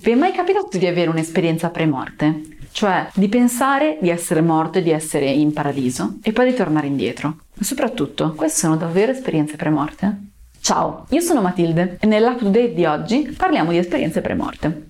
Vi è mai capitato di avere un'esperienza pre-morte? Cioè di pensare di essere morto e di essere in paradiso e poi di tornare indietro. Ma soprattutto, queste sono davvero esperienze pre-morte? Ciao, io sono Matilde e nell'Up to di oggi parliamo di esperienze pre-morte.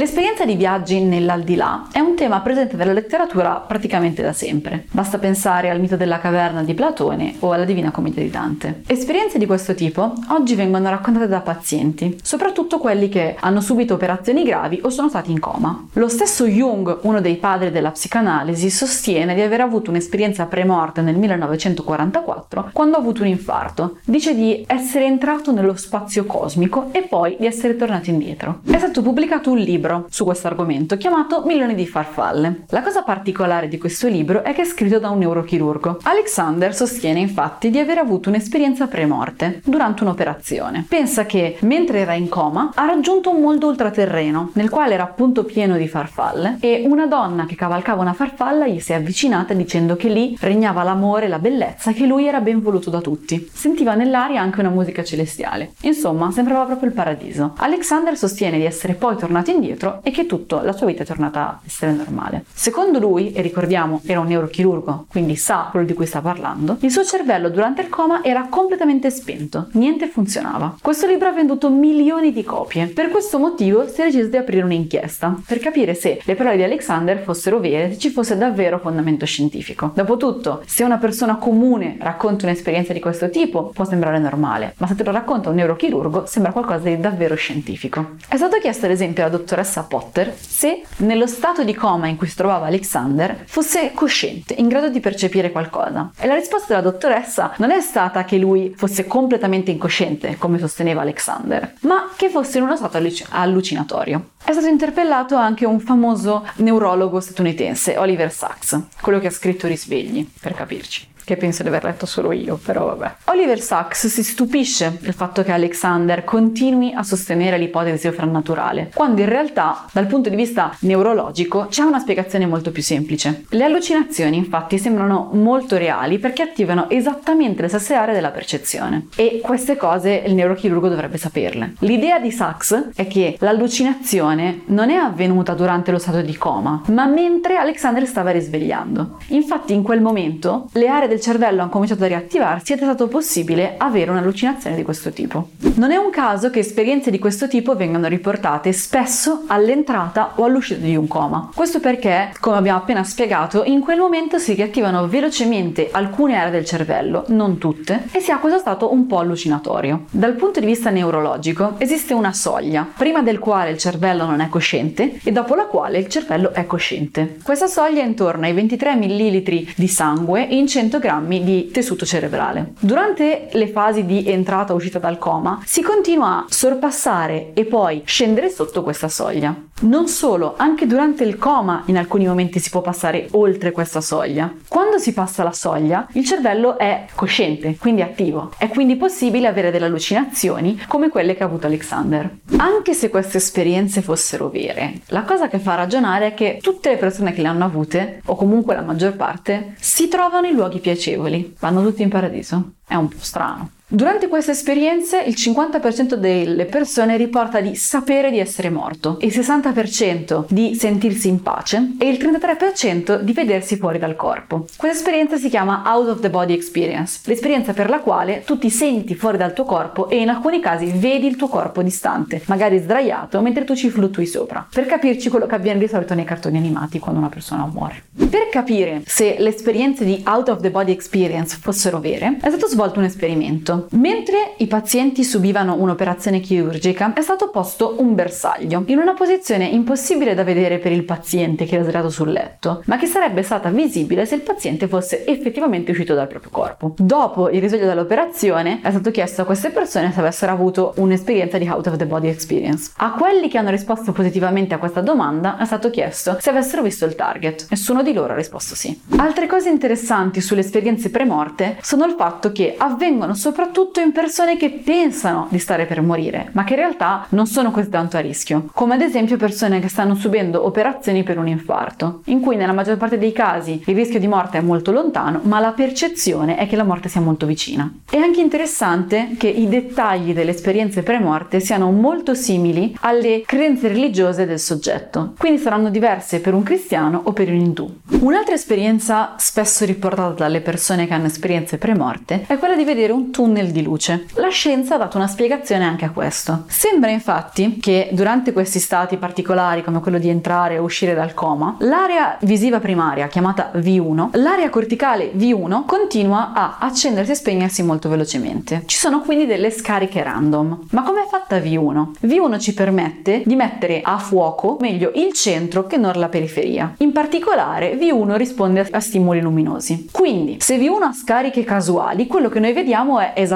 L'esperienza di viaggi nell'aldilà è un tema presente nella letteratura praticamente da sempre. Basta pensare al mito della caverna di Platone o alla Divina Commedia di Dante. Esperienze di questo tipo oggi vengono raccontate da pazienti, soprattutto quelli che hanno subito operazioni gravi o sono stati in coma. Lo stesso Jung, uno dei padri della psicanalisi, sostiene di aver avuto un'esperienza premorte nel 1944 quando ha avuto un infarto. Dice di essere entrato nello spazio cosmico e poi di essere tornato indietro. È stato pubblicato un libro libro su questo argomento chiamato Milioni di farfalle. La cosa particolare di questo libro è che è scritto da un neurochirurgo. Alexander sostiene infatti di aver avuto un'esperienza premorte durante un'operazione. Pensa che mentre era in coma ha raggiunto un mondo ultraterreno nel quale era appunto pieno di farfalle e una donna che cavalcava una farfalla gli si è avvicinata dicendo che lì regnava l'amore e la bellezza che lui era ben voluto da tutti. Sentiva nell'aria anche una musica celestiale. Insomma, sembrava proprio il paradiso. Alexander sostiene di essere poi tornato indietro indietro e che tutta la sua vita è tornata a essere normale. Secondo lui, e ricordiamo era un neurochirurgo, quindi sa quello di cui sta parlando, il suo cervello durante il coma era completamente spento, niente funzionava. Questo libro ha venduto milioni di copie. Per questo motivo si è deciso di aprire un'inchiesta per capire se le parole di Alexander fossero vere, se ci fosse davvero fondamento scientifico. Dopotutto, se una persona comune racconta un'esperienza di questo tipo, può sembrare normale, ma se te lo racconta un neurochirurgo, sembra qualcosa di davvero scientifico. È stato chiesto ad esempio alla dottoressa dottoressa Potter se nello stato di coma in cui si trovava Alexander fosse cosciente, in grado di percepire qualcosa. E la risposta della dottoressa non è stata che lui fosse completamente incosciente, come sosteneva Alexander, ma che fosse in uno stato allucinatorio. È stato interpellato anche un famoso neurologo statunitense, Oliver Sacks, quello che ha scritto Risvegli, per capirci che penso di aver letto solo io, però vabbè. Oliver Sacks si stupisce del fatto che Alexander continui a sostenere l'ipotesi sovrannaturale, quando in realtà, dal punto di vista neurologico, c'è una spiegazione molto più semplice. Le allucinazioni, infatti, sembrano molto reali perché attivano esattamente le stesse aree della percezione. E queste cose il neurochirurgo dovrebbe saperle. L'idea di Sacks è che l'allucinazione non è avvenuta durante lo stato di coma, ma mentre Alexander stava risvegliando. Infatti, in quel momento, le aree del cervello hanno cominciato a riattivarsi ed è stato possibile avere un'allucinazione di questo tipo. Non è un caso che esperienze di questo tipo vengano riportate spesso all'entrata o all'uscita di un coma. Questo perché, come abbiamo appena spiegato, in quel momento si riattivano velocemente alcune aree del cervello, non tutte, e si ha questo stato un po' allucinatorio. Dal punto di vista neurologico esiste una soglia, prima del quale il cervello non è cosciente e dopo la quale il cervello è cosciente. Questa soglia è intorno ai 23 ml di sangue in 100 grammi di tessuto cerebrale. Durante le fasi di entrata o uscita dal coma si continua a sorpassare e poi scendere sotto questa soglia. Non solo, anche durante il coma in alcuni momenti si può passare oltre questa soglia. Quando si passa la soglia, il cervello è cosciente, quindi attivo. È quindi possibile avere delle allucinazioni come quelle che ha avuto Alexander. Anche se queste esperienze fossero vere, la cosa che fa ragionare è che tutte le persone che le hanno avute, o comunque la maggior parte, si trovano in luoghi piacevoli piacevoli, vanno tutti in paradiso. È un po' strano. Durante queste esperienze il 50% delle persone riporta di sapere di essere morto, il 60% di sentirsi in pace e il 33% di vedersi fuori dal corpo. Questa esperienza si chiama out of the body experience, l'esperienza per la quale tu ti senti fuori dal tuo corpo e in alcuni casi vedi il tuo corpo distante, magari sdraiato, mentre tu ci fluttui sopra. Per capirci quello che avviene di solito nei cartoni animati quando una persona muore. Per capire se le esperienze di out of the body experience fossero vere, è stato svolto un esperimento Mentre i pazienti subivano un'operazione chirurgica, è stato posto un bersaglio, in una posizione impossibile da vedere per il paziente che era sdraiato sul letto, ma che sarebbe stata visibile se il paziente fosse effettivamente uscito dal proprio corpo. Dopo il risveglio dell'operazione, è stato chiesto a queste persone se avessero avuto un'esperienza di out of the body experience. A quelli che hanno risposto positivamente a questa domanda è stato chiesto se avessero visto il target. Nessuno di loro ha risposto sì. Altre cose interessanti sulle esperienze premorte sono il fatto che avvengono soprattutto soprattutto in persone che pensano di stare per morire, ma che in realtà non sono così tanto a rischio, come ad esempio persone che stanno subendo operazioni per un infarto, in cui nella maggior parte dei casi il rischio di morte è molto lontano, ma la percezione è che la morte sia molto vicina. È anche interessante che i dettagli delle esperienze premorte siano molto simili alle credenze religiose del soggetto, quindi saranno diverse per un cristiano o per un indù. Un'altra esperienza spesso riportata dalle persone che hanno esperienze premorte è quella di vedere un tunnel di luce. La scienza ha dato una spiegazione anche a questo. Sembra infatti che durante questi stati particolari come quello di entrare o uscire dal coma, l'area visiva primaria chiamata V1, l'area corticale V1 continua a accendersi e spegnersi molto velocemente. Ci sono quindi delle scariche random. Ma come è fatta V1? V1 ci permette di mettere a fuoco meglio il centro che non la periferia. In particolare V1 risponde a stimoli luminosi. Quindi se V1 ha scariche casuali, quello che noi vediamo è esattamente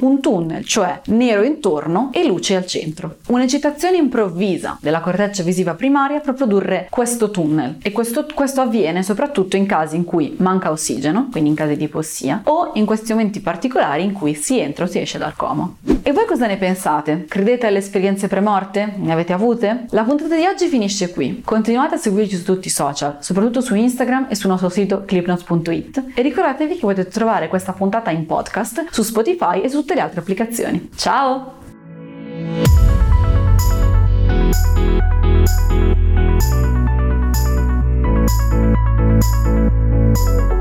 un tunnel, cioè nero intorno e luce al centro. Un'eccitazione improvvisa della corteccia visiva primaria può produrre questo tunnel e questo, questo avviene soprattutto in casi in cui manca ossigeno, quindi in casi di ipossia, o in questi momenti particolari in cui si entra o si esce dal coma. E voi cosa ne pensate? Credete alle esperienze premorte? Ne avete avute? La puntata di oggi finisce qui. Continuate a seguirci su tutti i social, soprattutto su Instagram e sul nostro sito clipnotes.it e ricordatevi che potete trovare questa puntata in podcast su Spotify e su tutte le altre applicazioni. Ciao! Thank